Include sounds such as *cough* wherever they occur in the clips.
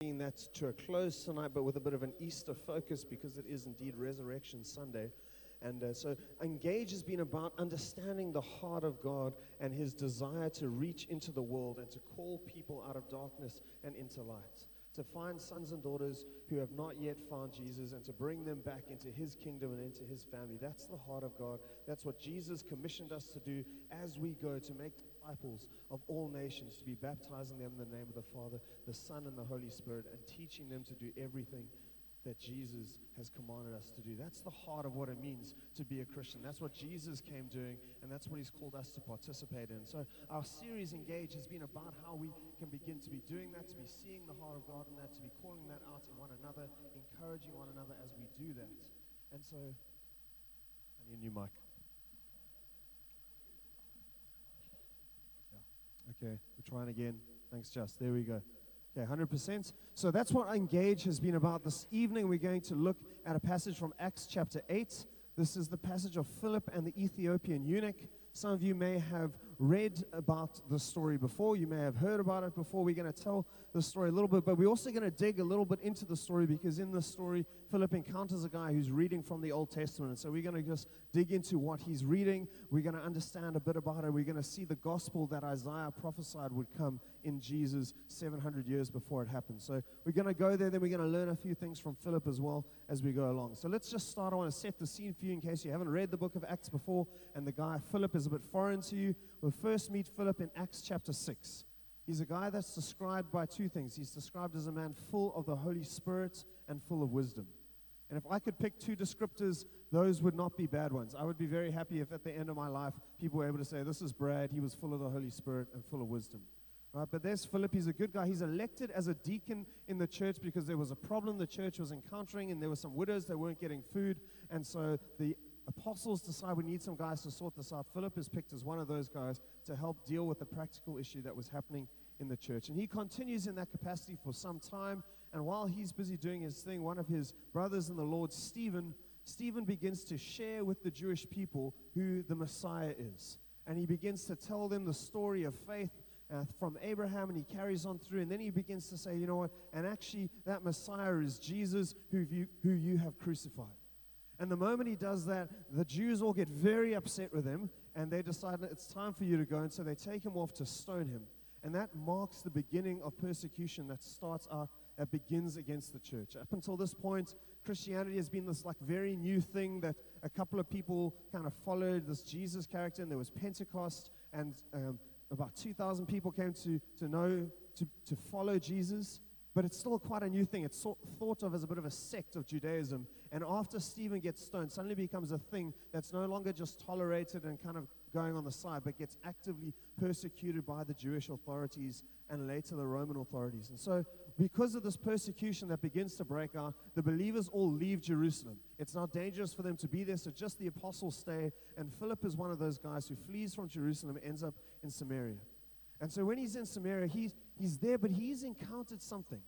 bringing that to a close tonight, but with a bit of an Easter focus because it is indeed Resurrection Sunday. And uh, so, Engage has been about understanding the heart of God and His desire to reach into the world and to call people out of darkness and into light. To find sons and daughters who have not yet found Jesus and to bring them back into His kingdom and into His family. That's the heart of God. That's what Jesus commissioned us to do as we go to make disciples of all nations, to be baptizing them in the name of the Father, the Son, and the Holy Spirit, and teaching them to do everything that Jesus has commanded us to do. That's the heart of what it means to be a Christian. That's what Jesus came doing, and that's what He's called us to participate in. So, our series Engage has been about how we can begin to be doing that, to be seeing the heart of God in that, to be calling that out in one another, encouraging one another as we do that. And so, I need a new mic. Okay, we're trying again. Thanks, Just. There we go. Okay, 100%. So that's what Engage has been about. This evening, we're going to look at a passage from Acts chapter 8. This is the passage of Philip and the Ethiopian eunuch. Some of you may have read about the story before. You may have heard about it before. We're going to tell the story a little bit, but we're also going to dig a little bit into the story because in the story, Philip encounters a guy who's reading from the Old Testament. And so we're going to just dig into what he's reading. We're going to understand a bit about it. We're going to see the gospel that Isaiah prophesied would come in Jesus 700 years before it happened. So we're going to go there, then we're going to learn a few things from Philip as well as we go along. So let's just start. I want to set the scene for you in case you haven't read the book of Acts before and the guy Philip is a bit foreign to you. We'll first meet Philip in Acts chapter 6. He's a guy that's described by two things. He's described as a man full of the Holy Spirit and full of wisdom. And if I could pick two descriptors, those would not be bad ones. I would be very happy if at the end of my life people were able to say, This is Brad. He was full of the Holy Spirit and full of wisdom. Right, but there's Philip. He's a good guy. He's elected as a deacon in the church because there was a problem the church was encountering, and there were some widows that weren't getting food. And so the apostles decide we need some guys to sort this out. Philip is picked as one of those guys to help deal with the practical issue that was happening in the church. And he continues in that capacity for some time. And while he's busy doing his thing, one of his brothers in the Lord, Stephen, Stephen begins to share with the Jewish people who the Messiah is. And he begins to tell them the story of faith uh, from Abraham, and he carries on through, and then he begins to say, you know what? And actually, that Messiah is Jesus who you, who you have crucified. And the moment he does that, the Jews all get very upset with him, and they decide it's time for you to go, and so they take him off to stone him. And that marks the beginning of persecution that starts out, that begins against the church. Up until this point, Christianity has been this like very new thing that a couple of people kind of followed this Jesus character, and there was Pentecost, and um, about 2,000 people came to, to know, to, to follow Jesus, but it's still quite a new thing. It's so, thought of as a bit of a sect of Judaism. And after Stephen gets stoned, suddenly becomes a thing that's no longer just tolerated and kind of going on the side, but gets actively persecuted by the Jewish authorities and later the Roman authorities. And so, because of this persecution that begins to break out, the believers all leave Jerusalem. It's not dangerous for them to be there, so just the apostles stay. And Philip is one of those guys who flees from Jerusalem ends up in Samaria. And so, when he's in Samaria, he's, he's there, but he's encountered something.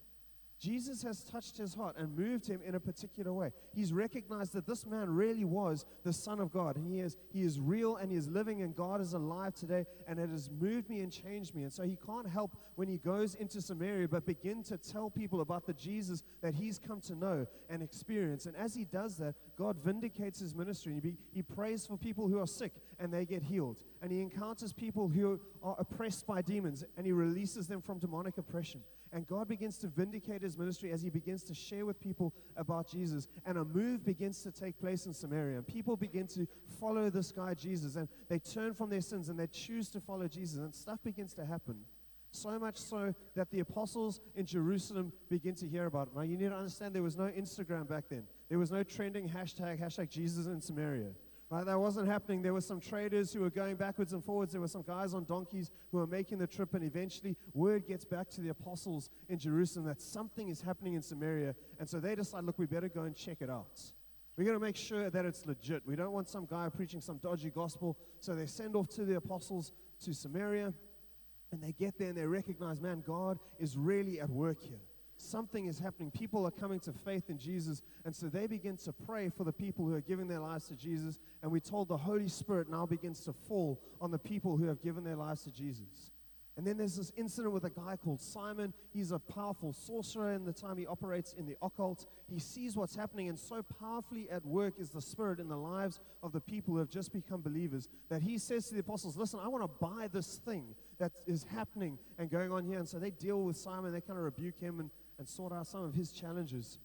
Jesus has touched his heart and moved him in a particular way. He's recognized that this man really was the Son of God. And he is, he is real and he is living, and God is alive today, and it has moved me and changed me. And so he can't help when he goes into Samaria but begin to tell people about the Jesus that he's come to know and experience. And as he does that, God vindicates his ministry. He, he prays for people who are sick and they get healed. And he encounters people who are oppressed by demons and he releases them from demonic oppression. And God begins to vindicate his ministry as he begins to share with people about Jesus. And a move begins to take place in Samaria. And people begin to follow this guy, Jesus. And they turn from their sins and they choose to follow Jesus. And stuff begins to happen. So much so that the apostles in Jerusalem begin to hear about it. Now, you need to understand there was no Instagram back then, there was no trending hashtag, hashtag Jesus in Samaria. Right, that wasn't happening. There were some traders who were going backwards and forwards. There were some guys on donkeys who were making the trip, and eventually word gets back to the apostles in Jerusalem that something is happening in Samaria. And so they decide, look, we better go and check it out. We're going to make sure that it's legit. We don't want some guy preaching some dodgy gospel. So they send off to the apostles to Samaria, and they get there and they recognize, man, God is really at work here something is happening. People are coming to faith in Jesus. And so they begin to pray for the people who are giving their lives to Jesus. And we told the Holy Spirit now begins to fall on the people who have given their lives to Jesus. And then there's this incident with a guy called Simon. He's a powerful sorcerer in the time he operates in the occult. He sees what's happening, and so powerfully at work is the Spirit in the lives of the people who have just become believers that he says to the apostles, Listen, I want to buy this thing that is happening and going on here. And so they deal with Simon, they kind of rebuke him and, and sort out some of his challenges.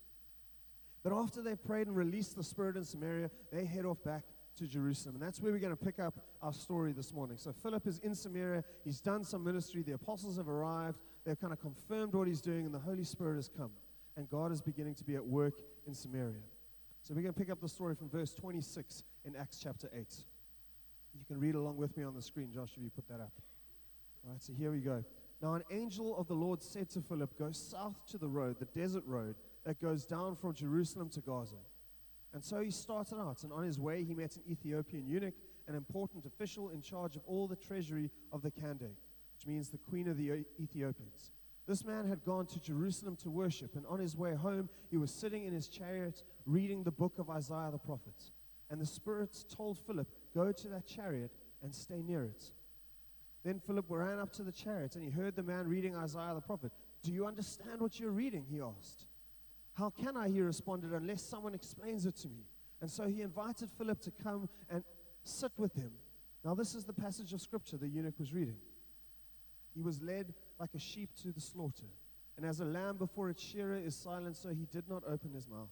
But after they've prayed and released the Spirit in Samaria, they head off back to Jerusalem. And that's where we're going to pick up our story this morning. So Philip is in Samaria. He's done some ministry. The apostles have arrived. They've kind of confirmed what he's doing, and the Holy Spirit has come. And God is beginning to be at work in Samaria. So we're going to pick up the story from verse 26 in Acts chapter 8. You can read along with me on the screen, Josh, if you put that up. All right, so here we go. Now, an angel of the Lord said to Philip, Go south to the road, the desert road, that goes down from Jerusalem to Gaza. And so he started out, and on his way he met an Ethiopian eunuch, an important official in charge of all the treasury of the Kandake, which means the queen of the Ethiopians. This man had gone to Jerusalem to worship, and on his way home he was sitting in his chariot reading the book of Isaiah the prophet. And the Spirit told Philip, Go to that chariot and stay near it. Then Philip ran up to the chariot, and he heard the man reading Isaiah the prophet. Do you understand what you're reading? He asked. How can I, he responded, unless someone explains it to me? And so he invited Philip to come and sit with him. Now, this is the passage of scripture the eunuch was reading. He was led like a sheep to the slaughter, and as a lamb before its shearer is silent, so he did not open his mouth.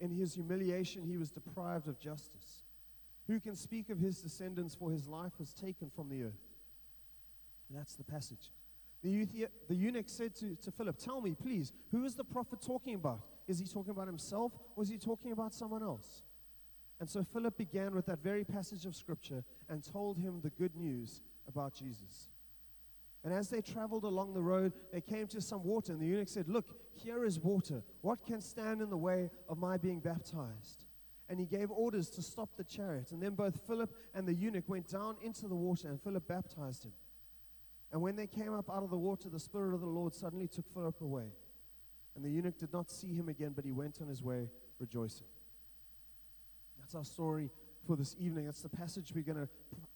In his humiliation, he was deprived of justice. Who can speak of his descendants, for his life was taken from the earth? That's the passage. The, the eunuch said to, to Philip, Tell me, please, who is the prophet talking about? Is he talking about himself or is he talking about someone else? And so Philip began with that very passage of scripture and told him the good news about Jesus. And as they traveled along the road, they came to some water, and the eunuch said, Look, here is water. What can stand in the way of my being baptized? And he gave orders to stop the chariot. And then both Philip and the eunuch went down into the water, and Philip baptized him. And when they came up out of the water, the Spirit of the Lord suddenly took Philip away. And the eunuch did not see him again, but he went on his way rejoicing. That's our story for this evening. That's the passage we're going to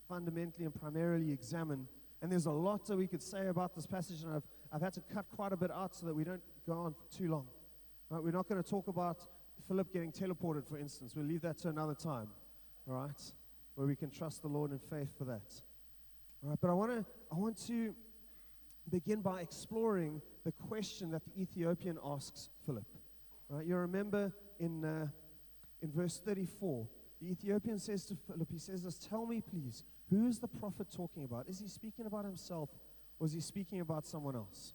fundamentally and primarily examine. And there's a lot that we could say about this passage, and I've, I've had to cut quite a bit out so that we don't go on for too long. Right, we're not going to talk about Philip getting teleported, for instance. We'll leave that to another time, all right, where we can trust the Lord in faith for that. But I want to I want to begin by exploring the question that the Ethiopian asks Philip. Right, you remember in uh, in verse 34, the Ethiopian says to Philip, he says this, "Tell me, please, who is the prophet talking about? Is he speaking about himself, or is he speaking about someone else?"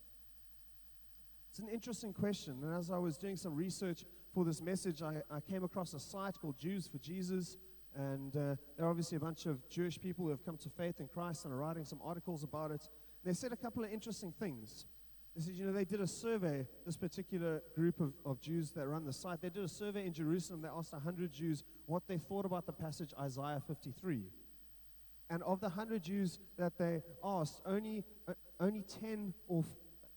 It's an interesting question, and as I was doing some research for this message, I, I came across a site called Jews for Jesus. And uh, there are obviously a bunch of Jewish people who have come to faith in Christ and are writing some articles about it. They said a couple of interesting things. They said, you know, they did a survey, this particular group of, of Jews that run the site, they did a survey in Jerusalem. They asked 100 Jews what they thought about the passage Isaiah 53. And of the 100 Jews that they asked, only, uh, only 10 or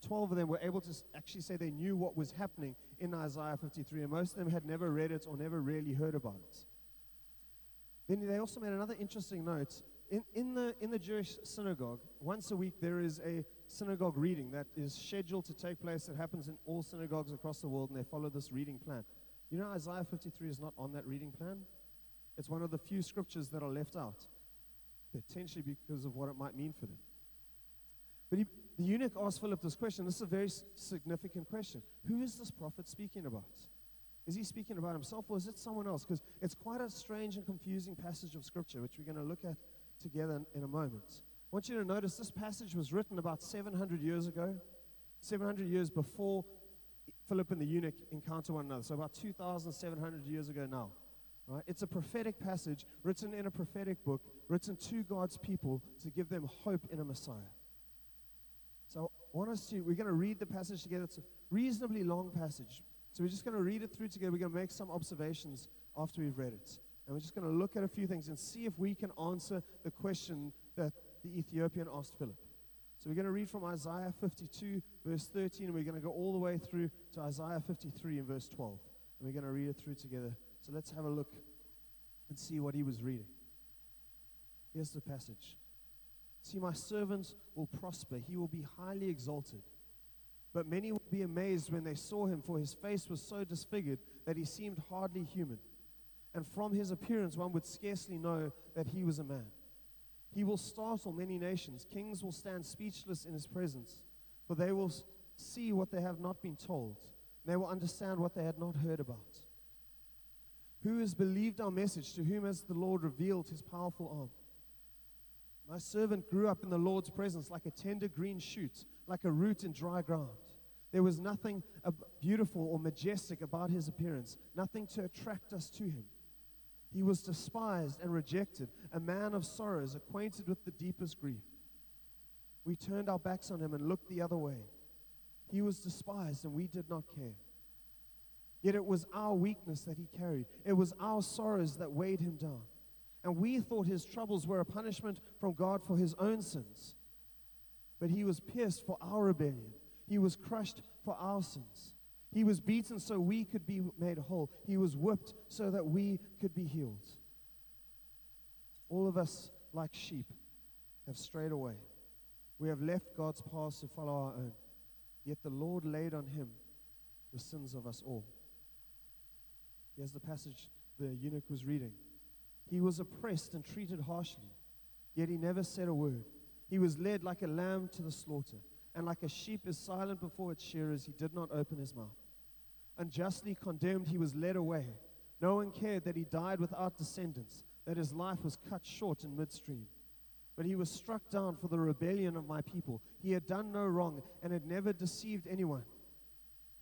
12 of them were able to actually say they knew what was happening in Isaiah 53, and most of them had never read it or never really heard about it. Then they also made another interesting note. In, in, the, in the Jewish synagogue, once a week there is a synagogue reading that is scheduled to take place. It happens in all synagogues across the world, and they follow this reading plan. You know, Isaiah 53 is not on that reading plan. It's one of the few scriptures that are left out, potentially because of what it might mean for them. But he, the eunuch asked Philip this question. This is a very significant question. Who is this prophet speaking about? Is he speaking about himself or is it someone else? Because it's quite a strange and confusing passage of Scripture, which we're going to look at together in, a moment. I want you to notice this passage was written about 700 years ago, 700 years before Philip and the eunuch encounter one another. So about 2,700 years ago now. Right? It's a prophetic passage written in a prophetic book, written to God's people to give them hope in a Messiah. So I want us to, we're going to read the passage together. It's a reasonably long passage, so we're just going to read it through together. We're going to make some observations after we've read it. And we're just going to look at a few things and see if we can answer the question that the Ethiopian asked Philip. So we're going to read from Isaiah 52, verse 13, and we're going to go all the way through to Isaiah 53 and verse 12. And we're going to read it through together. So let's have a look and see what he was reading. Here's the passage. See, my servant will prosper, he will be highly exalted. But many would be amazed when they saw him, for his face was so disfigured that he seemed hardly human. And from his appearance, one would scarcely know that he was a man. He will startle many nations. Kings will stand speechless in his presence, for they will see what they have not been told. They will understand what they had not heard about. Who has believed our message? To whom has the Lord revealed his powerful arm? My servant grew up in the Lord's presence like a tender green shoot, like a root in dry ground. There was nothing beautiful or majestic about his appearance, nothing to attract us to him. He was despised and rejected, a man of sorrows, acquainted with the deepest grief. We turned our backs on him and looked the other way. He was despised, and we did not care. Yet it was our weakness that he carried, it was our sorrows that weighed him down. And we thought his troubles were a punishment from God for his own sins. But he was pierced for our rebellion, he was crushed for our sins. He was beaten so we could be made whole, he was whipped so that we could be healed. All of us, like sheep, have strayed away. We have left God's path to follow our own. Yet the Lord laid on him the sins of us all. Here's the passage the eunuch was reading. He was oppressed and treated harshly, yet he never said a word. He was led like a lamb to the slaughter, and like a sheep is silent before its shearers, he did not open his mouth. Unjustly condemned, he was led away. No one cared that he died without descendants, that his life was cut short in midstream. But he was struck down for the rebellion of my people. He had done no wrong and had never deceived anyone.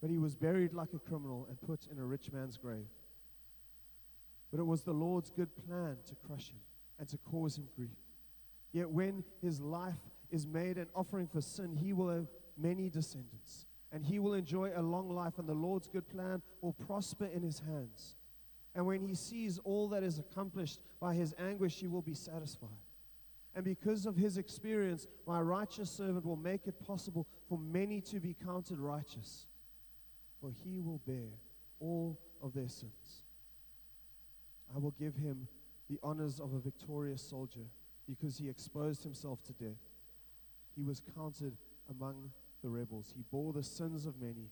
But he was buried like a criminal and put in a rich man's grave. But it was the Lord's good plan to crush him and to cause him grief. Yet when his life is made an offering for sin, he will have many descendants, and he will enjoy a long life, and the Lord's good plan will prosper in his hands. And when he sees all that is accomplished by his anguish, he will be satisfied. And because of his experience, my righteous servant will make it possible for many to be counted righteous, for he will bear all of their sins. I will give him the honors of a victorious soldier because he exposed himself to death. He was counted among the rebels. He bore the sins of many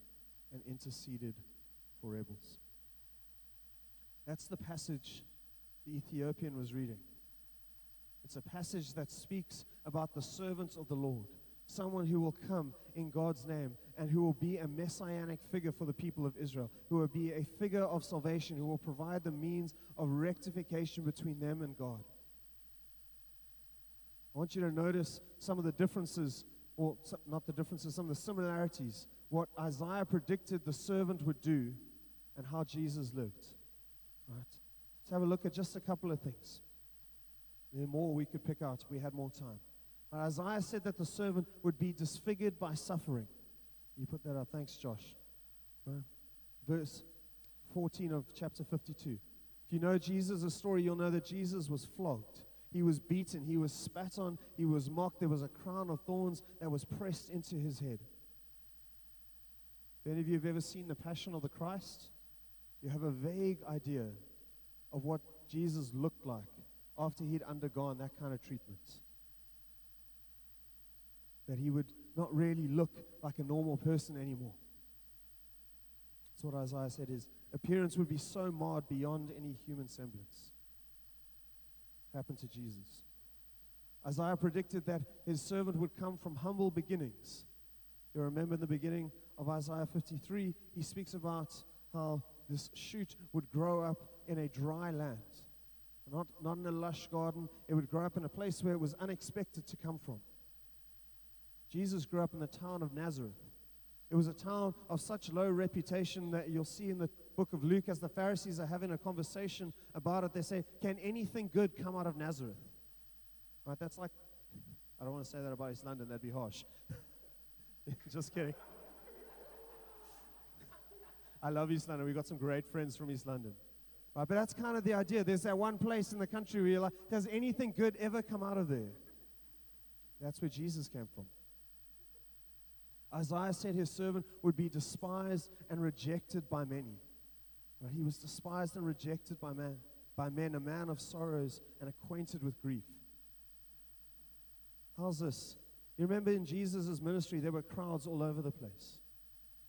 and interceded for rebels. That's the passage the Ethiopian was reading. It's a passage that speaks about the servants of the Lord someone who will come in God's name and who will be a messianic figure for the people of Israel, who will be a figure of salvation, who will provide the means of rectification between them and God. I want you to notice some of the differences, or not the differences, some of the similarities, what Isaiah predicted the servant would do and how Jesus lived. Right? Let's have a look at just a couple of things. There are more we could pick out we had more time. But Isaiah said that the servant would be disfigured by suffering. You put that up. Thanks, Josh. Right. Verse 14 of chapter 52. If you know Jesus' story, you'll know that Jesus was flogged. He was beaten. He was spat on. He was mocked. There was a crown of thorns that was pressed into his head. If any of you have ever seen the Passion of the Christ, you have a vague idea of what Jesus looked like after he'd undergone that kind of treatment that he would not really look like a normal person anymore. That's what Isaiah said his appearance would be so marred beyond any human semblance. Happened to Jesus. Isaiah predicted that his servant would come from humble beginnings. You remember in the beginning of Isaiah 53, he speaks about how this shoot would grow up in a dry land. Not, not in a lush garden, it would grow up in a place where it was unexpected to come from. Jesus grew up in the town of Nazareth. It was a town of such low reputation that you'll see in the book of Luke as the Pharisees are having a conversation about it. They say, Can anything good come out of Nazareth? Right? That's like, I don't want to say that about East London, that'd be harsh. *laughs* Just kidding. I love East London. We've got some great friends from East London. Right, but that's kind of the idea. There's that one place in the country where you're like, does anything good ever come out of there? That's where Jesus came from. Isaiah said his servant would be despised and rejected by many. He was despised and rejected by men, by men, a man of sorrows and acquainted with grief. How's this? You remember in Jesus' ministry, there were crowds all over the place.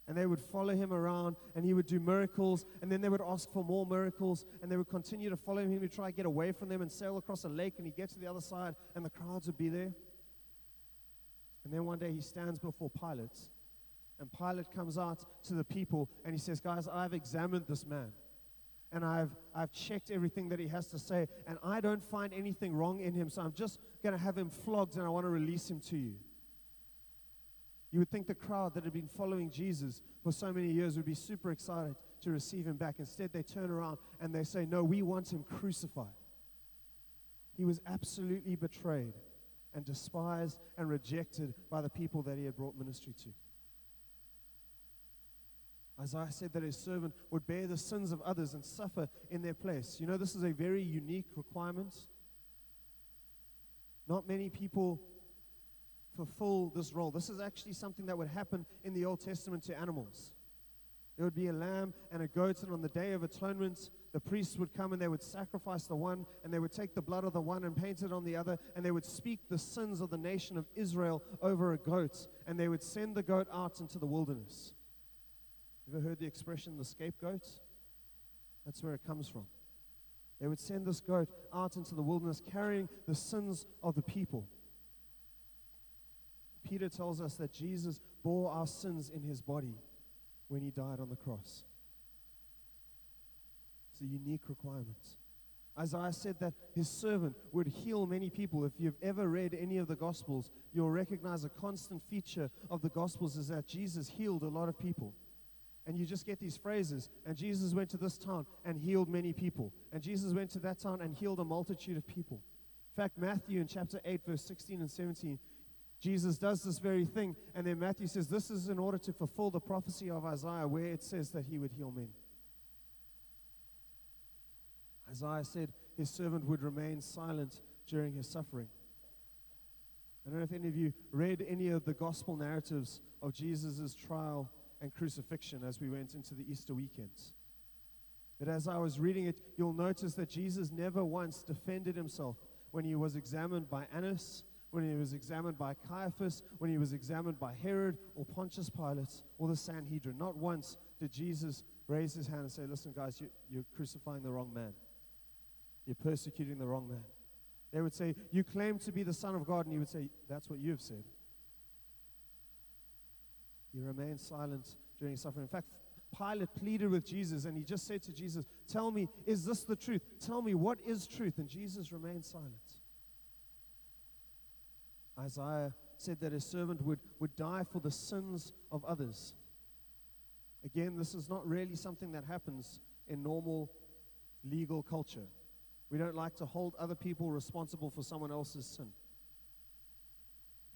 And they would follow him around, and he would do miracles, and then they would ask for more miracles, and they would continue to follow him. He would try to get away from them and sail across a lake, and he'd get to the other side, and the crowds would be there. And then one day he stands before Pilate, and Pilate comes out to the people, and he says, Guys, I've examined this man and I've, I've checked everything that he has to say, and I don't find anything wrong in him, so I'm just going to have him flogged and I want to release him to you. You would think the crowd that had been following Jesus for so many years would be super excited to receive him back. Instead, they turn around and they say, No, we want him crucified. He was absolutely betrayed and despised and rejected by the people that he had brought ministry to. Isaiah said that his servant would bear the sins of others and suffer in their place. You know, this is a very unique requirement. Not many people fulfill this role. This is actually something that would happen in the Old Testament to animals. There would be a lamb and a goat, and on the Day of Atonement, the priests would come and they would sacrifice the one, and they would take the blood of the one and paint it on the other, and they would speak the sins of the nation of Israel over a goat, and they would send the goat out into the wilderness. Ever heard the expression the scapegoat? That's where it comes from. They would send this goat out into the wilderness carrying the sins of the people. Peter tells us that Jesus bore our sins in his body when he died on the cross. It's a unique requirement. Isaiah said that his servant would heal many people. If you've ever read any of the Gospels, you'll recognize a constant feature of the Gospels is that Jesus healed a lot of people and you just get these phrases. And Jesus went to this town and healed many people. And Jesus went to that town and healed a multitude of people. In fact, Matthew in chapter 8, verse 16 and 17, Jesus does this very thing. And then Matthew says, This is in order to fulfill the prophecy of Isaiah, where it says that he would heal many. Isaiah said his servant would remain silent during his suffering. I don't know if any of you read any of the gospel narratives of Jesus' trial and crucifixion as we went into the Easter weekends. But as I was reading it, you'll notice that Jesus never once defended himself when he was examined by Annas, when he was examined by Caiaphas, when he was examined by Herod or Pontius Pilate or the Sanhedrin. Not once did Jesus raise his hand and say, Listen, guys, you, you're crucifying the wrong man. You're persecuting the wrong man. They would say, You claim to be the Son of God, and he would say, That's what you've said. He remained silent during suffering. In fact, Pilate pleaded with Jesus and he just said to Jesus, Tell me, is this the truth? Tell me, what is truth? And Jesus remained silent. Isaiah said that his servant would, would die for the sins of others. Again, this is not really something that happens in normal legal culture. We don't like to hold other people responsible for someone else's sin.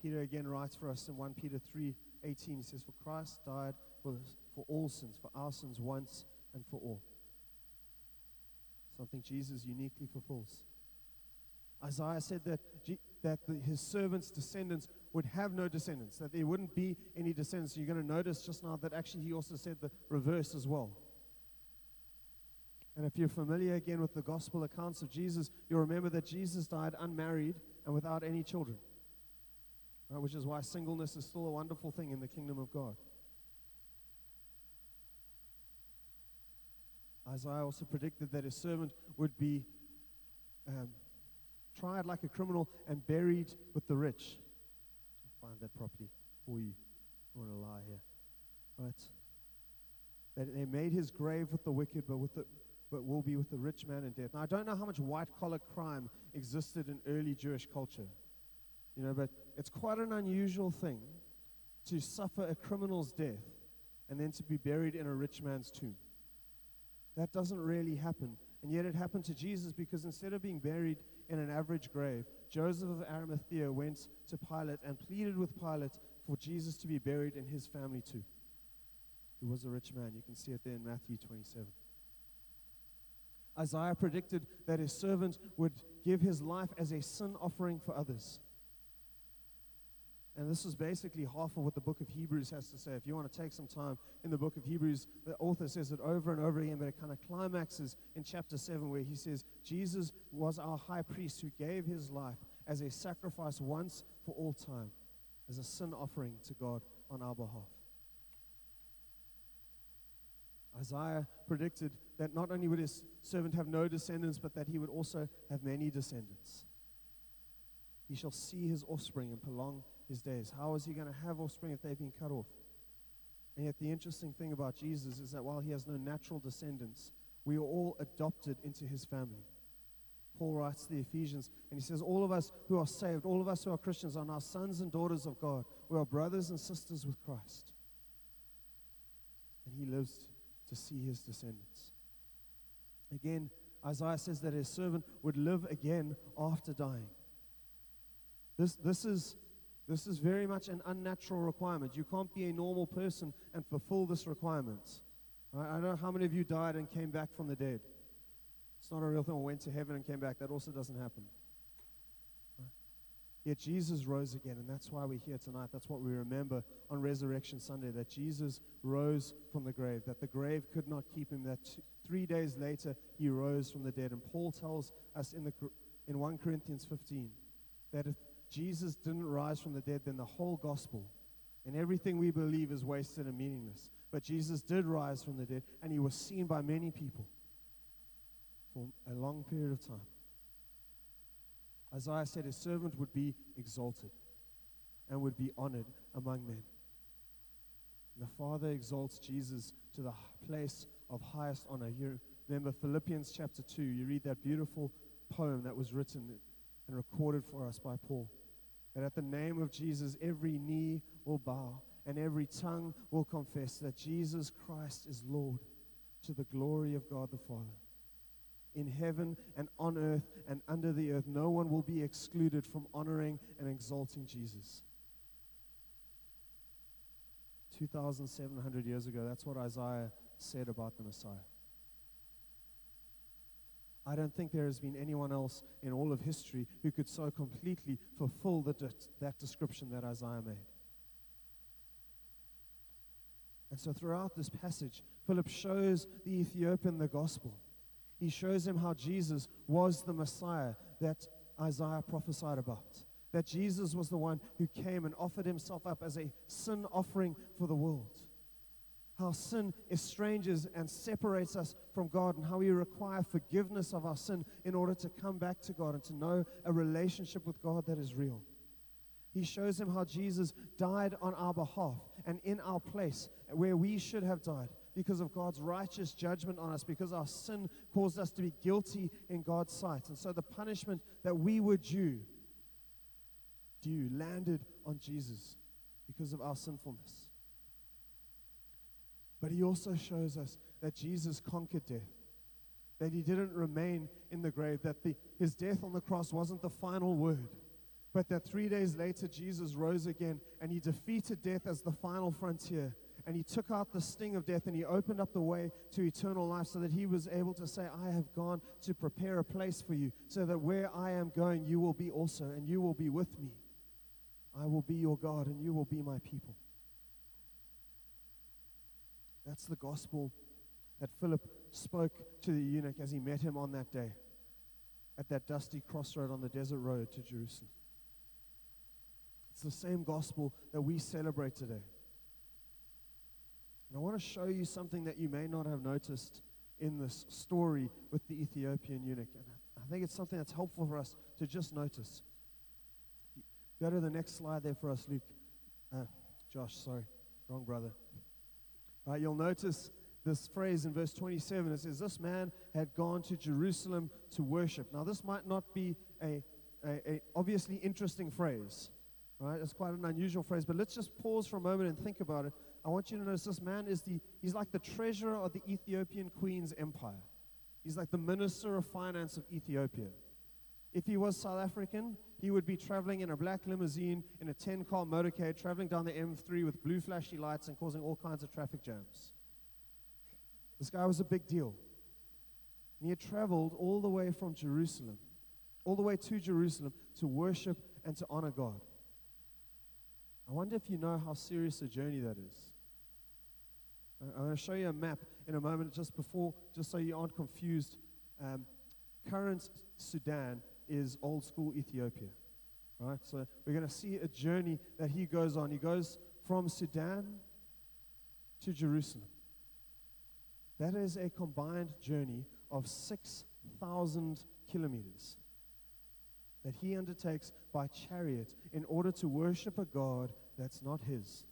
Peter again writes for us in 1 Peter 3 18, he says, For Christ died for, for all sins, for our sins once and for all. Something Jesus uniquely fulfills. Isaiah said that, that the, his servants' descendants would have no descendants, that there wouldn't be any descendants. You're going to notice just now that actually he also said the reverse as well. And if you're familiar again with the gospel accounts of Jesus, you'll remember that Jesus died unmarried and without any children right, which is why singleness is still a wonderful thing in the kingdom of God. Isaiah also predicted that his servant would be um, tried like a criminal and buried with the rich. I'll find that properly for you. I want to lie here. Right? That they made his grave with the wicked, but with the but will be with the rich man in death. Now I don't know how much white collar crime existed in early Jewish culture. You know, but it's quite an unusual thing to suffer a criminal's death and then to be buried in a rich man's tomb. That doesn't really happen. And yet it happened to Jesus because instead of being buried in an average grave, Joseph of Arimathea went to Pilate and pleaded with Pilate for Jesus to be buried in his family too. He was a rich man. You can see it there in Matthew 27. Isaiah predicted that his servant would give his life as a sin offering for others. And this is basically half of what the book of Hebrews has to say. If you want to take some time in the book of Hebrews, the author says it over and over again, but it kind of climaxes in chapter 7 where he says, Jesus was our high priest who gave his life as a sacrifice once for all time, as a sin offering to God on our behalf. Isaiah predicted that not only would his servant have no descendants, but that he would also have many descendants. He shall see his offspring and prolong his days. How is he going to have offspring if they've been cut off? And yet, the interesting thing about Jesus is that while he has no natural descendants, we are all adopted into his family. Paul writes to the Ephesians, and he says, All of us who are saved, all of us who are Christians, are now sons and daughters of God. We are brothers and sisters with Christ. And he lives to see his descendants. Again, Isaiah says that his servant would live again after dying. This, this, is, this is very much an unnatural requirement. You can't be a normal person and fulfill this requirement. I, don't know how many of you died and came back from the dead. It's not a real thing or went to heaven and came back. That also doesn't happen. Yet Jesus rose again, and that's why we're here tonight. That's what we remember on Resurrection Sunday that Jesus rose from the grave, that the grave could not keep him, that three days later he rose from the dead. And Paul tells us in, the, in 1 Corinthians 15 that if Jesus didn't rise from the dead, then the whole gospel and everything we believe is wasted and meaningless. But Jesus did rise from the dead, and he was seen by many people for a long period of time. Isaiah said his servant would be exalted and would be honored among men. And the Father exalts Jesus to the place of highest honor. You remember Philippians chapter 2, you read that beautiful poem that was written and recorded for us by Paul. That at the name of Jesus, every knee will bow and every tongue will confess that Jesus Christ is Lord to the glory of God the Father in heaven and on earth and under the earth. No one will be excluded from honoring and exalting Jesus. 2,700 years ago, that's what Isaiah said about the Messiah. I don't think there has been anyone else in all of history who could so completely fulfill the, that description that Isaiah made. And so, throughout this passage, Philip shows the Ethiopian the gospel he shows him how Jesus was the Messiah that Isaiah prophesied about. That Jesus was the one who came and offered himself up as a sin offering for the world. How sin estranges and separates us from God, and how we require forgiveness of our sin in order to come back to God and to know a relationship with God that is real. He shows him how Jesus died on our behalf and in our place where we should have died because of God's righteous judgment on us, because our sin caused us to be guilty in God's sight. And so the punishment that we were due, due landed on Jesus because of our sinfulness. But he also shows us that Jesus conquered death, that he didn't remain in the grave, that the, his death on the cross wasn't the final word. But that three days later, Jesus rose again and he defeated death as the final frontier and he took out the sting of death and he opened up the way to eternal life so that he was able to say, I have gone to prepare a place for you, so that where I am going, you will be also, and you will be with me. I will be your God, and you will be my people. That's the gospel that Philip spoke to the eunuch as he met him on that day at that dusty crossroad on the desert road to Jerusalem. It's the same gospel that we celebrate today. And I want to show you something that you may not have noticed in this story with the Ethiopian eunuch. And I think it's something that's helpful for us to just notice. Go to the next slide there for us, Luke. Uh, Josh, sorry, wrong brother. Right, you'll notice this phrase in verse 27. It says, This man had gone to Jerusalem to worship. Now, this might not be a, a, a obviously interesting phrase, right? It's quite an unusual phrase, but let's just pause for a moment and think about it I want you to notice this man is the, he's like the treasurer of the Ethiopian queen's empire. He's like the minister of finance of Ethiopia. If he was South African, he would be traveling in a black limousine in a 10 car motorcade, traveling down the M3 with blue flashy lights and causing all kinds of traffic jams. This guy was a big deal. And he had traveled all the way from Jerusalem, all the way to Jerusalem to worship and to honor God. I wonder if you know how serious a journey that is. I'm going to show you a map in a moment just before, just so you aren't confused. Um, current Sudan is old school Ethiopia. Right? So we're going to see a journey that he goes on. He goes from Sudan to Jerusalem. That is a combined journey of 6,000 kilometers that he undertakes by chariot in order to worship a God that's not his.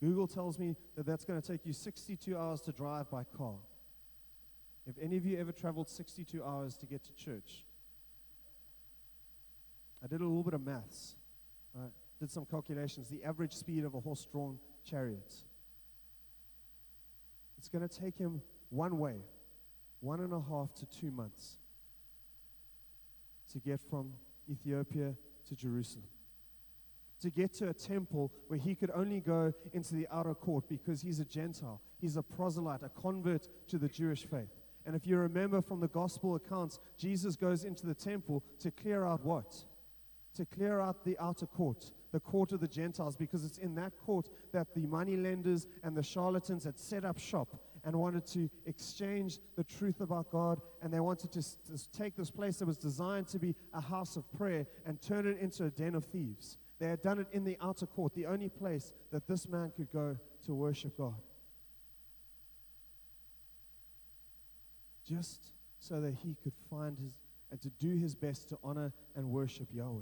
Google tells me that that's going to take you 62 hours to drive by car. If any of you ever traveled 62 hours to get to church, I did a little bit of maths, I did some calculations. The average speed of a horse drawn chariot. It's going to take him one way, one and a half to two months to get from Ethiopia to Jerusalem. To get to a temple where he could only go into the outer court because he's a Gentile, he's a proselyte, a convert to the Jewish faith. And if you remember from the gospel accounts, Jesus goes into the temple to clear out what? To clear out the outer court, the court of the Gentiles, because it's in that court that the moneylenders and the charlatans had set up shop and wanted to exchange the truth about God, and they wanted to, to take this place that was designed to be a house of prayer and turn it into a den of thieves. They had done it in the outer court, the only place that this man could go to worship God. Just so that he could find his and to do his best to honor and worship Yahweh.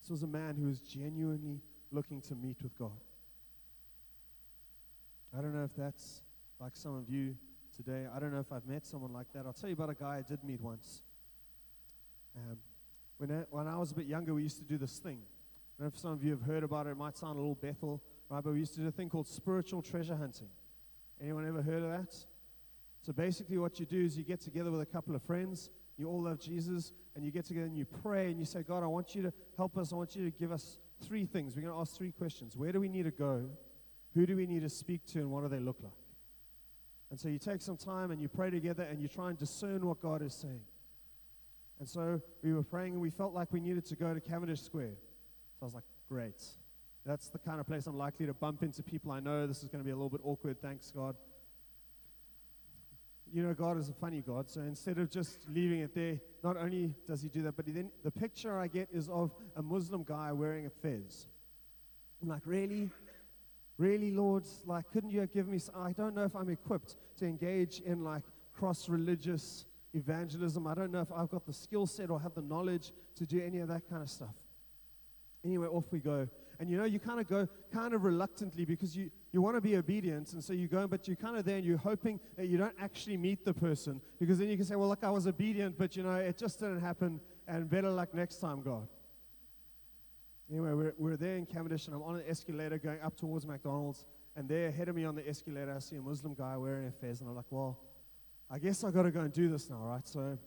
This was a man who was genuinely looking to meet with God. I don't know if that's like some of you today. I don't know if I've met someone like that. I'll tell you about a guy I did meet once. Um, when, I, when I was a bit younger, we used to do this thing. I don't know if some of you have heard about it. It might sound a little Bethel, right? But we used to do a thing called spiritual treasure hunting. Anyone ever heard of that? So basically, what you do is you get together with a couple of friends. You all love Jesus, and you get together and you pray and you say, God, I want you to help us. I want you to give us three things. We're going to ask three questions. Where do we need to go? Who do we need to speak to? And what do they look like? And so you take some time and you pray together and you try and discern what God is saying. And so we were praying and we felt like we needed to go to Cavendish Square. So I was like, great. That's the kind of place I'm likely to bump into people I know. This is going to be a little bit awkward. Thanks, God. You know, God is a funny God. So instead of just leaving it there, not only does He do that, but he then the picture I get is of a Muslim guy wearing a fez. I'm like, really? Really, Lord, like, couldn't you give me? Some, I don't know if I'm equipped to engage in like cross religious evangelism. I don't know if I've got the skill set or have the knowledge to do any of that kind of stuff. Anyway, off we go. And you know, you kind of go kind of reluctantly because you, you want to be obedient. And so you go, but you're kind of there and you're hoping that you don't actually meet the person because then you can say, well, look, I was obedient, but you know, it just didn't happen. And better luck next time, God. Anyway, we're, we're there in Cavendish, and I'm on an escalator going up towards McDonald's. And there, ahead of me on the escalator, I see a Muslim guy wearing a fez, and I'm like, well, I guess I've got to go and do this now, right? So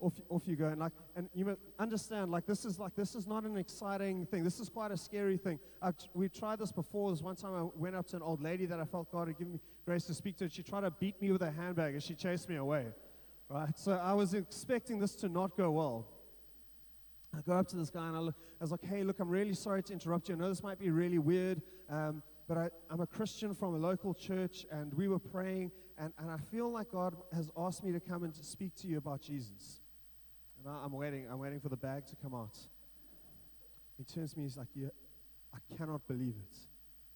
off, off you go. And like, and you understand, like, this is like this is not an exciting thing. This is quite a scary thing. I've, we tried this before. This one time I went up to an old lady that I felt God had given me grace to speak to. And she tried to beat me with a handbag, and she chased me away, right? So I was expecting this to not go well. I go up to this guy and I, look, I was like, hey, look, I'm really sorry to interrupt you. I know this might be really weird, um, but I, am a Christian from a local church and we were praying, and, and I feel like God has asked me to come and to speak to you about Jesus. And I, am waiting, I'm waiting for the bag to come out. He turns to me, he's like, I cannot believe it.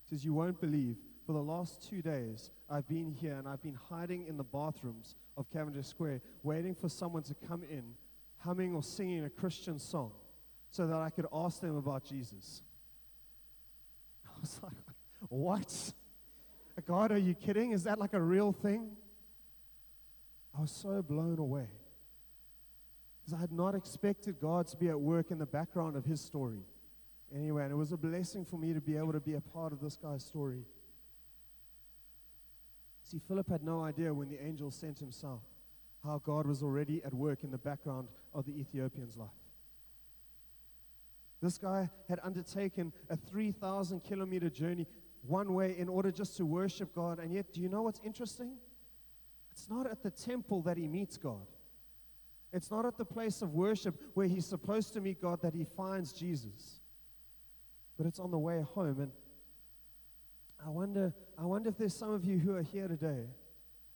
He says, You won't believe. For the last two days, I've been here and I've been hiding in the bathrooms of Cavendish Square, waiting for someone to come in humming or singing a Christian song so that I could ask them about Jesus. *laughs* I was like, what? God, are you kidding? Is that like a real thing? I was so blown away because I had not expected God to be at work in the background of his story. Anyway, and it was a blessing for me to be able to be a part of this guy's story. See, Philip had no idea when the angel sent him south how God was already at work in the background of the Ethiopian's life. This guy had undertaken a 3,000 kilometer journey one way in order just to worship God. And yet, do you know what's interesting? It's not at the temple that he meets God. It's not at the place of worship where he's supposed to meet God that he finds Jesus. But it's on the way home. And I wonder, I wonder if there's some of you who are here today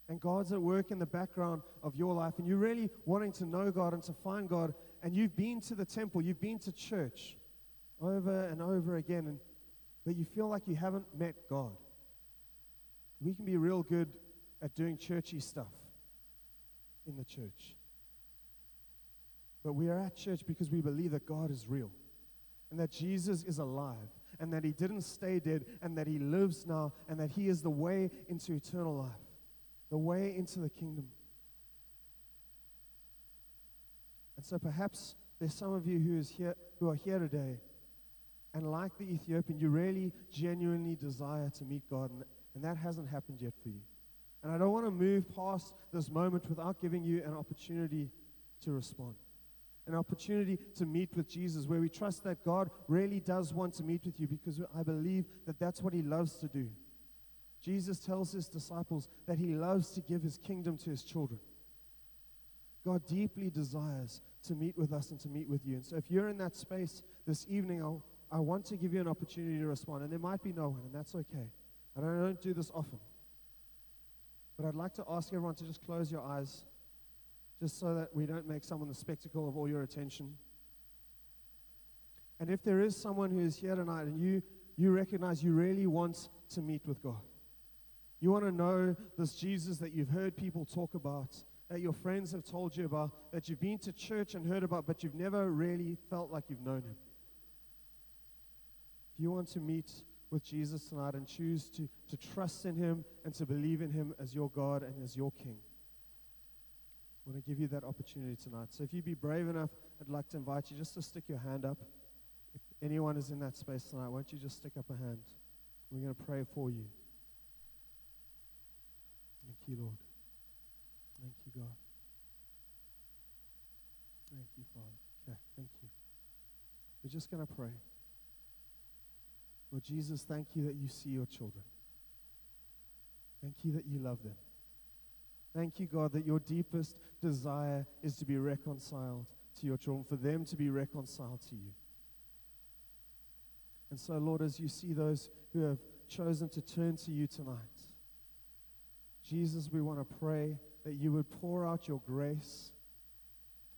and God's at work in the background of your life, and you're really wanting to know God and to find God, and you've been to the temple, you've been to church over and over again, and, but you feel like you haven't met God. We can be real good at doing churchy stuff in the church. But we are at church because we believe that God is real and that Jesus is alive and that he didn't stay dead and that he lives now and that he is the way into eternal life the way into the kingdom. And so perhaps there's some of you who is here who are here today, and like the Ethiopian, you really genuinely desire to meet God, and, and that hasn't happened yet for you. And I don't want to move past this moment without giving you an opportunity to respond. An opportunity to meet with Jesus, where we trust that God really does want to meet with you because I believe that that's what He loves to do. Jesus tells his disciples that he loves to give his kingdom to his children. God deeply desires to meet with us and to meet with you. And so, if you're in that space this evening, I'll, I want to give you an opportunity to respond. And there might be no one, and that's okay. And I don't do this often. But I'd like to ask everyone to just close your eyes, just so that we don't make someone the spectacle of all your attention. And if there is someone who is here tonight and you, you recognize you really want to meet with God, you want to know this Jesus that you've heard people talk about, that your friends have told you about, that you've been to church and heard about, but you've never really felt like you've known him. If you want to meet with Jesus tonight and choose to, to trust in him and to believe in him as your God and as your King, I want to give you that opportunity tonight. So if you'd be brave enough, I'd like to invite you just to stick your hand up. If anyone is in that space tonight, won't you just stick up a hand? We're going to pray for you. Thank you, Lord. Thank you, God. Thank you, Father. Okay, thank you. We're just going to pray. Lord Jesus, thank you that you see your children. Thank you that you love them. Thank you, God, that your deepest desire is to be reconciled to your children, for them to be reconciled to you. And so, Lord, as you see those who have chosen to turn to you tonight, Jesus, we want to pray that you would pour out your grace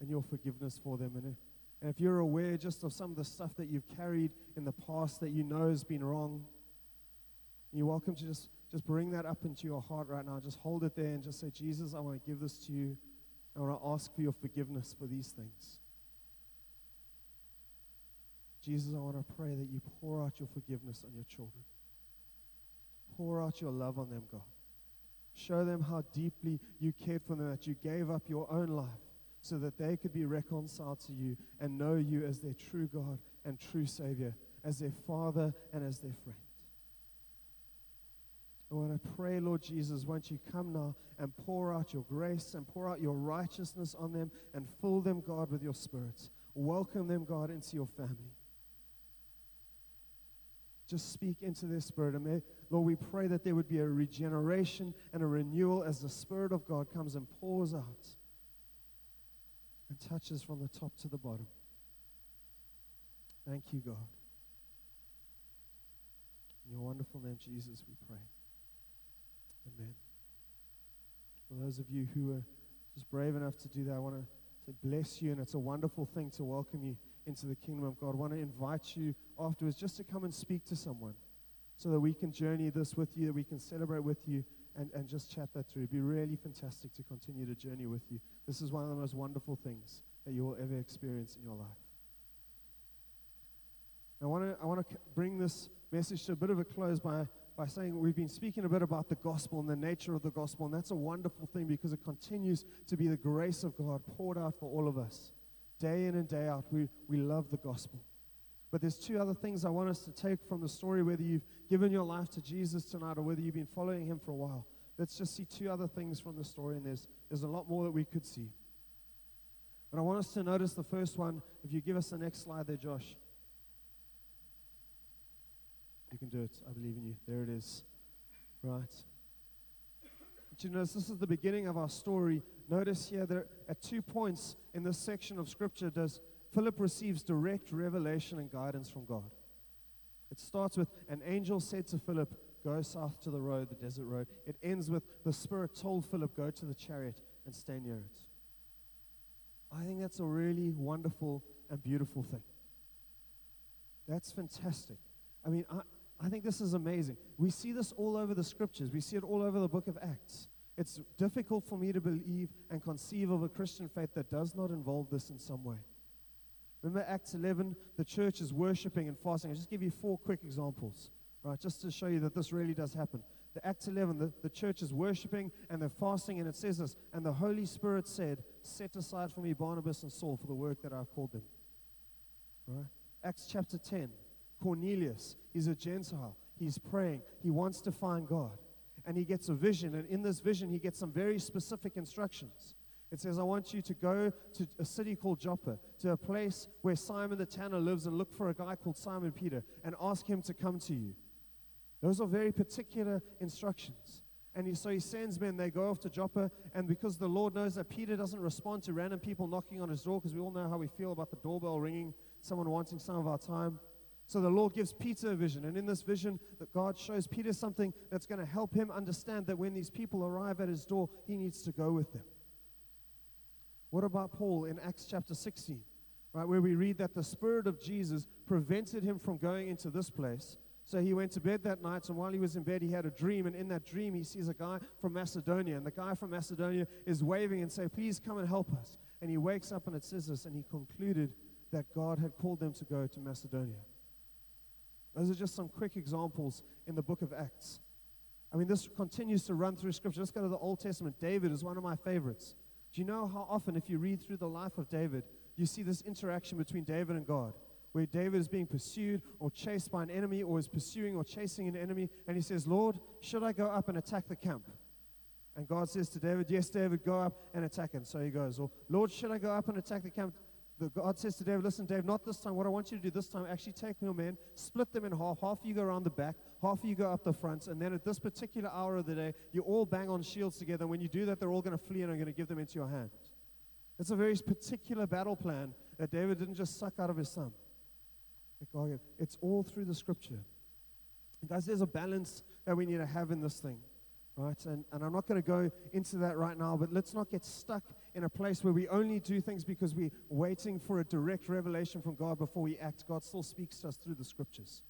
and your forgiveness for them. And if, you're aware just of some of the stuff that you've carried in the past that you know has been wrong, you're welcome to just, just bring that up into your heart right now. Just hold it there and just say, Jesus, I want to give this to you. I want to ask for your forgiveness for these things. Jesus, I want to pray that you pour out your forgiveness on your children. Pour out your love on them, God. Show them how deeply you cared for them, that you gave up your own life so that they could be reconciled to you and know you as their true God and true Savior, as their Father and as their friend. And I pray, Lord Jesus, won't you come now and pour out your grace and pour out your righteousness on them and fill them, God, with your Spirit. Welcome them, God, into your family. Just speak into their spirit. And may, Lord, we pray that there would be a regeneration and a renewal as the Spirit of God comes and pours out and touches from the top to the bottom. Thank you, God. In your wonderful name, Jesus, we pray. Amen. For those of you who are just brave enough to do that, I want to say bless you, and it's a wonderful thing to welcome you into the kingdom of God. I want to invite you afterwards just to come and speak to someone so that we can journey this with you, that we can celebrate with you, and, and just chat that through. It'd be really fantastic to continue to journey with you. This is one of the most wonderful things that you will ever experience in your life. I want to I want to bring this message to a bit of a close by by saying we've been speaking a bit about the gospel and the nature of the gospel, and that's a wonderful thing because it continues to be the grace of God poured out for all of us. Day in and day out, we, we love the gospel. But there's two other things I want us to take from the story, whether you've given your life to Jesus tonight or whether you've been following him for a while. Let's just see two other things from the story, and there's, there's a lot more that we could see. But I want us to notice the first one. If you give us the next slide there, Josh. You can do it. I believe in you. There it is. Right. But you notice this is the beginning of our story. Notice here that at two points in this section of Scripture does Philip receives direct revelation and guidance from God. It starts with an angel said to Philip, go south to the road, the desert road. It ends with the Spirit told Philip, go to the chariot and stay near it. I think that's a really wonderful and beautiful thing. That's fantastic. I mean, I, I think this is amazing. We see this all over the scriptures, we see it all over the book of Acts. It's difficult for me to believe and conceive of a Christian faith that does not involve this in some way. Remember Acts 11, the church is worshiping and fasting. I'll just give you four quick examples, right, just to show you that this really does happen. The Acts 11, the, the church is worshiping and they're fasting, and it says this, and the Holy Spirit said, Set aside for me Barnabas and Saul for the work that I've called them. Right? Acts chapter 10, Cornelius, he's a Gentile. He's praying. He wants to find God and he gets a vision. And in this vision, he gets some very specific instructions. It says, I want you to go to a city called Joppa, to a place where Simon the tanner lives, and look for a guy called Simon Peter and ask him to come to you. Those are very particular instructions. And he, so he sends men, they go off to Joppa, and because the Lord knows that Peter doesn't respond to random people knocking on his door, because we all know how we feel about the doorbell ringing, someone wanting some of our time. So the Lord gives Peter a vision, and in this vision, that God shows Peter something that's going to help him understand that when these people arrive at his door, he needs to go with them. What about Paul in Acts chapter 16, right, where we read that the Spirit of Jesus prevented him from going into this place. So he went to bed that night, and while he was in bed, he had a dream. And in that dream, he sees a guy from Macedonia. And the guy from Macedonia is waving and saying, Please come and help us. And he wakes up, and it says this, and he concluded that God had called them to go to Macedonia. Those are just some quick examples in the book of Acts. I mean, this continues to run through Scripture. Let's go to the Old Testament. David is one of my favorites. Do you know how often, if you read through the life of David, you see this interaction between David and God, where David is being pursued or chased by an enemy, or is pursuing or chasing an enemy, and he says, Lord, should I go up and attack the camp? And God says to David, Yes, David, go up and attack it. So he goes, Or, Lord, should I go up and attack the camp? The God says to David, listen, Dave, not this time. What I want you to do this time, actually take your men, split them in half. Half of you go around the back, half of you go up the front, and then at this particular hour of the day, you all bang on shields together. And when you do that, they're all going to flee and I'm going to give them into your hands. It's a very particular battle plan that David didn't just suck out of his son. Oh, it's all through the scripture. And guys, there's a balance that we need to have in this thing right? And, and I'm not going to go into that right now, but let's not get stuck in a place where we only do things because we're waiting for a direct revelation from God before we act. God still speaks to us through the scriptures.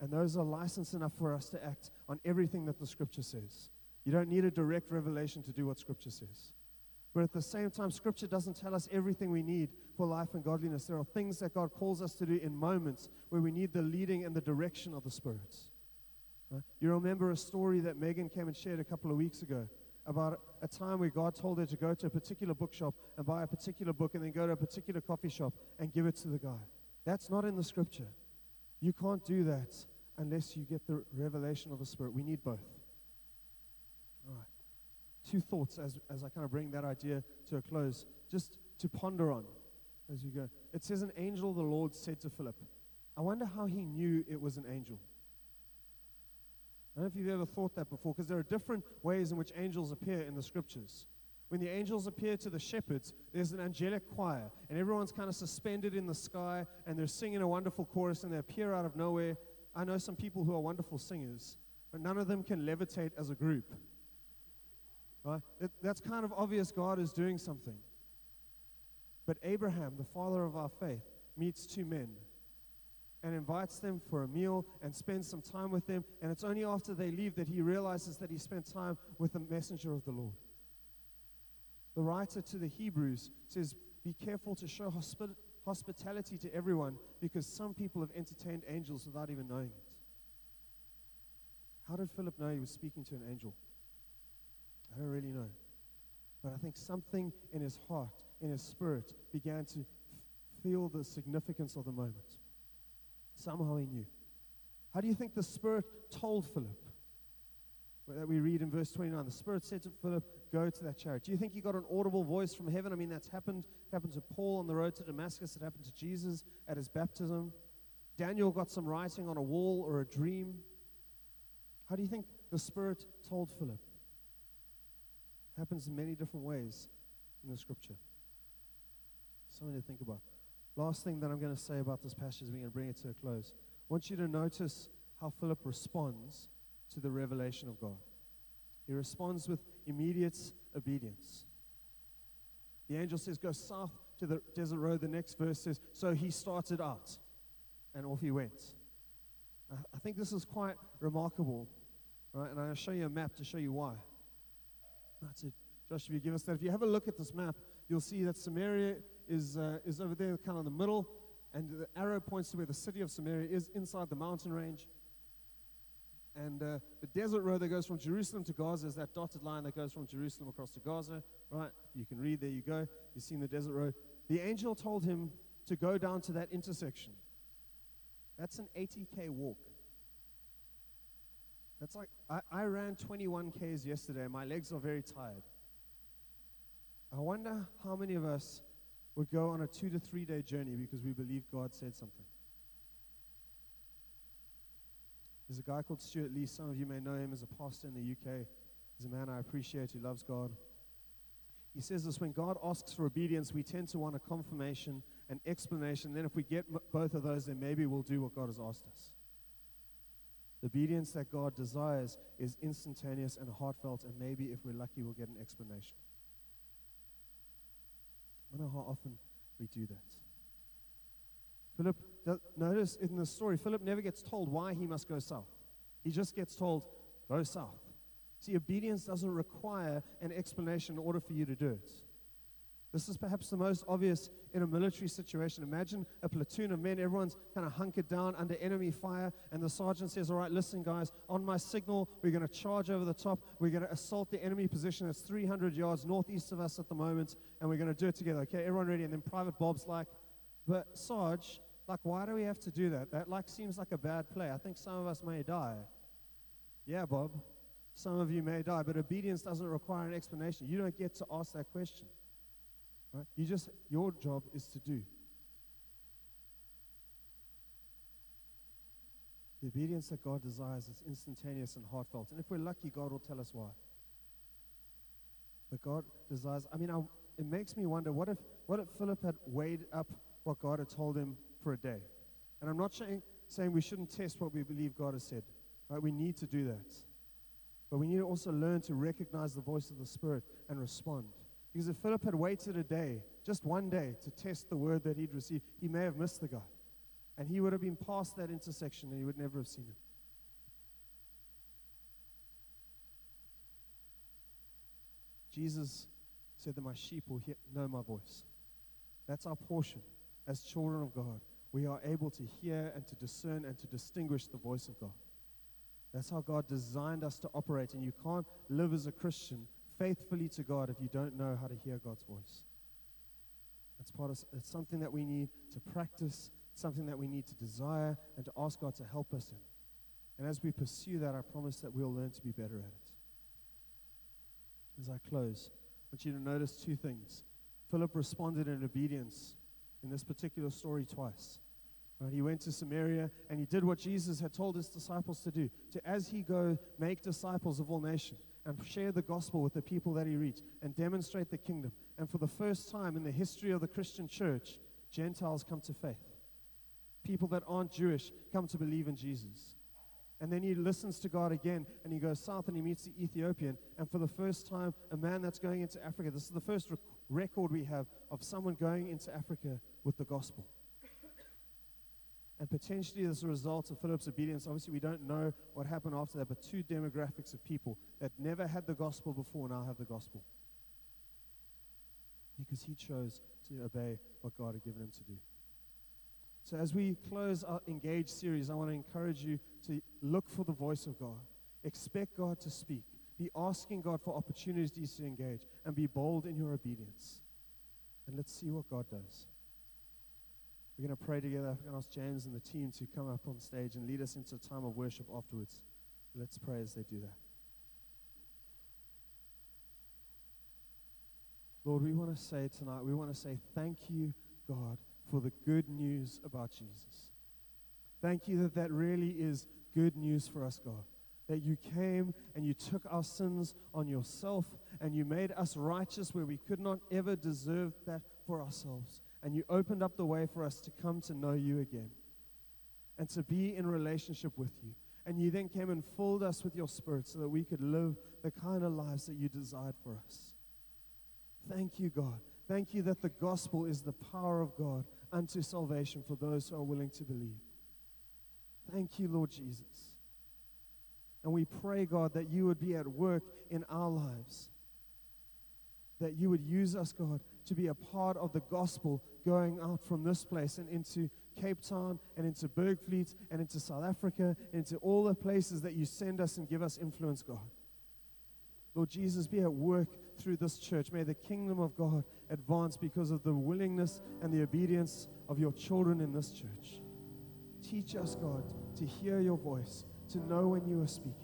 And those are license enough for us to act on everything that the scripture says. You don't need a direct revelation to do what scripture says. But at the same time, scripture doesn't tell us everything we need for life and godliness. There are things that God calls us to do in moments where we need the leading and the direction of the spirits. You remember a story that Megan came and shared a couple of weeks ago about a time where God told her to go to a particular bookshop and buy a particular book and then go to a particular coffee shop and give it to the guy. That's not in the scripture. You can't do that unless you get the revelation of the Spirit. We need both. All right. Two thoughts as, as I kind of bring that idea to a close, just to ponder on as you go. It says, An angel of the Lord said to Philip, I wonder how he knew it was an angel. I don't know if you've ever thought that before, because there are different ways in which angels appear in the scriptures. When the angels appear to the shepherds, there's an angelic choir, and everyone's kind of suspended in the sky, and they're singing a wonderful chorus, and they appear out of nowhere. I know some people who are wonderful singers, but none of them can levitate as a group. Right? It, that's kind of obvious God is doing something. But Abraham, the father of our faith, meets two men and invites them for a meal and spends some time with them. And it's only after they leave that he realizes that he spent time with the messenger of the Lord. The writer to the Hebrews says, Be careful to show hospi- hospitality to everyone because some people have entertained angels without even knowing it. How did Philip know he was speaking to an angel? I don't really know. But I think something in his heart, in his spirit, began to f- feel the significance of the moment. Somehow he knew. How do you think the Spirit told Philip? That we read in verse 29. The Spirit said to Philip, Go to that chariot. Do you think he got an audible voice from heaven? I mean, that's happened. It happened to Paul on the road to Damascus. It happened to Jesus at his baptism. Daniel got some writing on a wall or a dream. How do you think the Spirit told Philip? It happens in many different ways in the scripture. Something to think about. Last thing that I'm going to say about this passage, we're going to bring it to a close. I want you to notice how Philip responds to the revelation of God. He responds with immediate obedience. The angel says, Go south to the desert road. The next verse says, So he started out and off he went. I think this is quite remarkable, right? And I'll show you a map to show you why. That's it. Josh, if you give us that. If you have a look at this map, you'll see that Samaria is, uh, is over there, kind of in the middle, and the arrow points to where the city of Samaria is inside the mountain range. And uh, the desert road that goes from Jerusalem to Gaza is that dotted line that goes from Jerusalem across to Gaza, right? You can read, there you go. You've seen the desert road. The angel told him to go down to that intersection. That's an 80K walk. That's like, I, I ran 21 Ks yesterday. My legs are very tired. I wonder how many of us would go on a two to three day journey because we believe God said something. There's a guy called Stuart Lee. Some of you may know him as a pastor in the UK. He's a man I appreciate who loves God. He says this when God asks for obedience, we tend to want a confirmation, an explanation. Then, if we get m- both of those, then maybe we'll do what God has asked us. The obedience that God desires is instantaneous and heartfelt, and maybe if we're lucky, we'll get an explanation. I wonder how often we do that. Philip, notice in the story, Philip never gets told why he must go south. He just gets told, go south. See, obedience doesn't require an explanation in order for you to do it. This is perhaps the most obvious in a military situation. Imagine a platoon of men, everyone's kind of hunkered down under enemy fire, and the sergeant says, All right, listen, guys, on my signal, we're going to charge over the top. We're going to assault the enemy position that's 300 yards northeast of us at the moment, and we're going to do it together. Okay, everyone ready? And then Private Bob's like, But, Sarge, like, why do we have to do that? That, like, seems like a bad play. I think some of us may die. Yeah, Bob, some of you may die, but obedience doesn't require an explanation. You don't get to ask that question. Right? You just, your job is to do. The obedience that God desires is instantaneous and heartfelt. And if we're lucky, God will tell us why. But God desires, I mean, I, it makes me wonder what if, what if Philip had weighed up what God had told him for a day? And I'm not saying, saying we shouldn't test what we believe God has said. Right? We need to do that. But we need to also learn to recognize the voice of the Spirit and respond. Because if Philip had waited a day, just one day, to test the word that he'd received, he may have missed the guy. And he would have been past that intersection and he would never have seen him. Jesus said that my sheep will hear, know my voice. That's our portion as children of God. We are able to hear and to discern and to distinguish the voice of God. That's how God designed us to operate, and you can't live as a Christian faithfully to God if you don't know how to hear God's voice. It's part of it's something that we need to practice, something that we need to desire and to ask God to help us in. And as we pursue that, I promise that we'll learn to be better at it. As I close, I want you to notice two things. Philip responded in obedience in this particular story twice. Right? He went to Samaria and he did what Jesus had told his disciples to do to, as he go, make disciples of all nations and share the gospel with the people that he reached and demonstrate the kingdom. And for the first time in the history of the Christian church, Gentiles come to faith. People that aren't Jewish come to believe in Jesus. And then he listens to God again and he goes south and he meets the Ethiopian. And for the first time, a man that's going into Africa, this is the first rec- record we have of someone going into Africa with the gospel. And potentially, as a result of Philip's obedience, obviously, we don't know what happened after that, but two demographics of people that never had the gospel before now have the gospel. Because he chose to obey what God had given him to do. So, as we close our Engage series, I want to encourage you to look for the voice of God. Expect God to speak. Be asking God for opportunities to engage and be bold in your obedience. And let's see what God does. We're going to pray together. I'm going to ask James and the team to come up on stage and lead us into a time of worship afterwards. Let's pray as they do that. Lord, we want to say tonight, we want to say thank you, God, for the good news about Jesus. Thank you that that really is good news for us, God. That you came and you took our sins on yourself and you made us righteous where we could not ever deserve that for ourselves and you opened up the way for us to come to know you again and to be in relationship with you And you then came and filled us with your spirit so that we could live the kind of lives that you desired for us. Thank you, God. Thank you that the gospel is the power of God unto salvation for those who are willing to believe. Thank you, Lord Jesus. And we pray, God, that you would be at work in our lives. That you would use us, God, to be a part of the gospel going out from this place and into Cape Town and into Bergvliet and into South Africa, and into all the places that you send us and give us influence, God. Lord Jesus, be at work through this church. May the kingdom of God advance because of the willingness and the obedience of your children in this church. Teach us, God, to hear your voice, to know when you are speaking,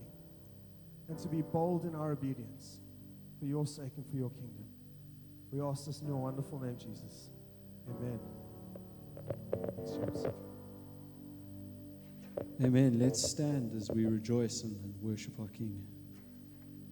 and to be bold in our obedience for your sake and for your kingdom. We ask this in your wonderful name, Jesus. Amen. Amen. Let's stand as we rejoice and, worship our King.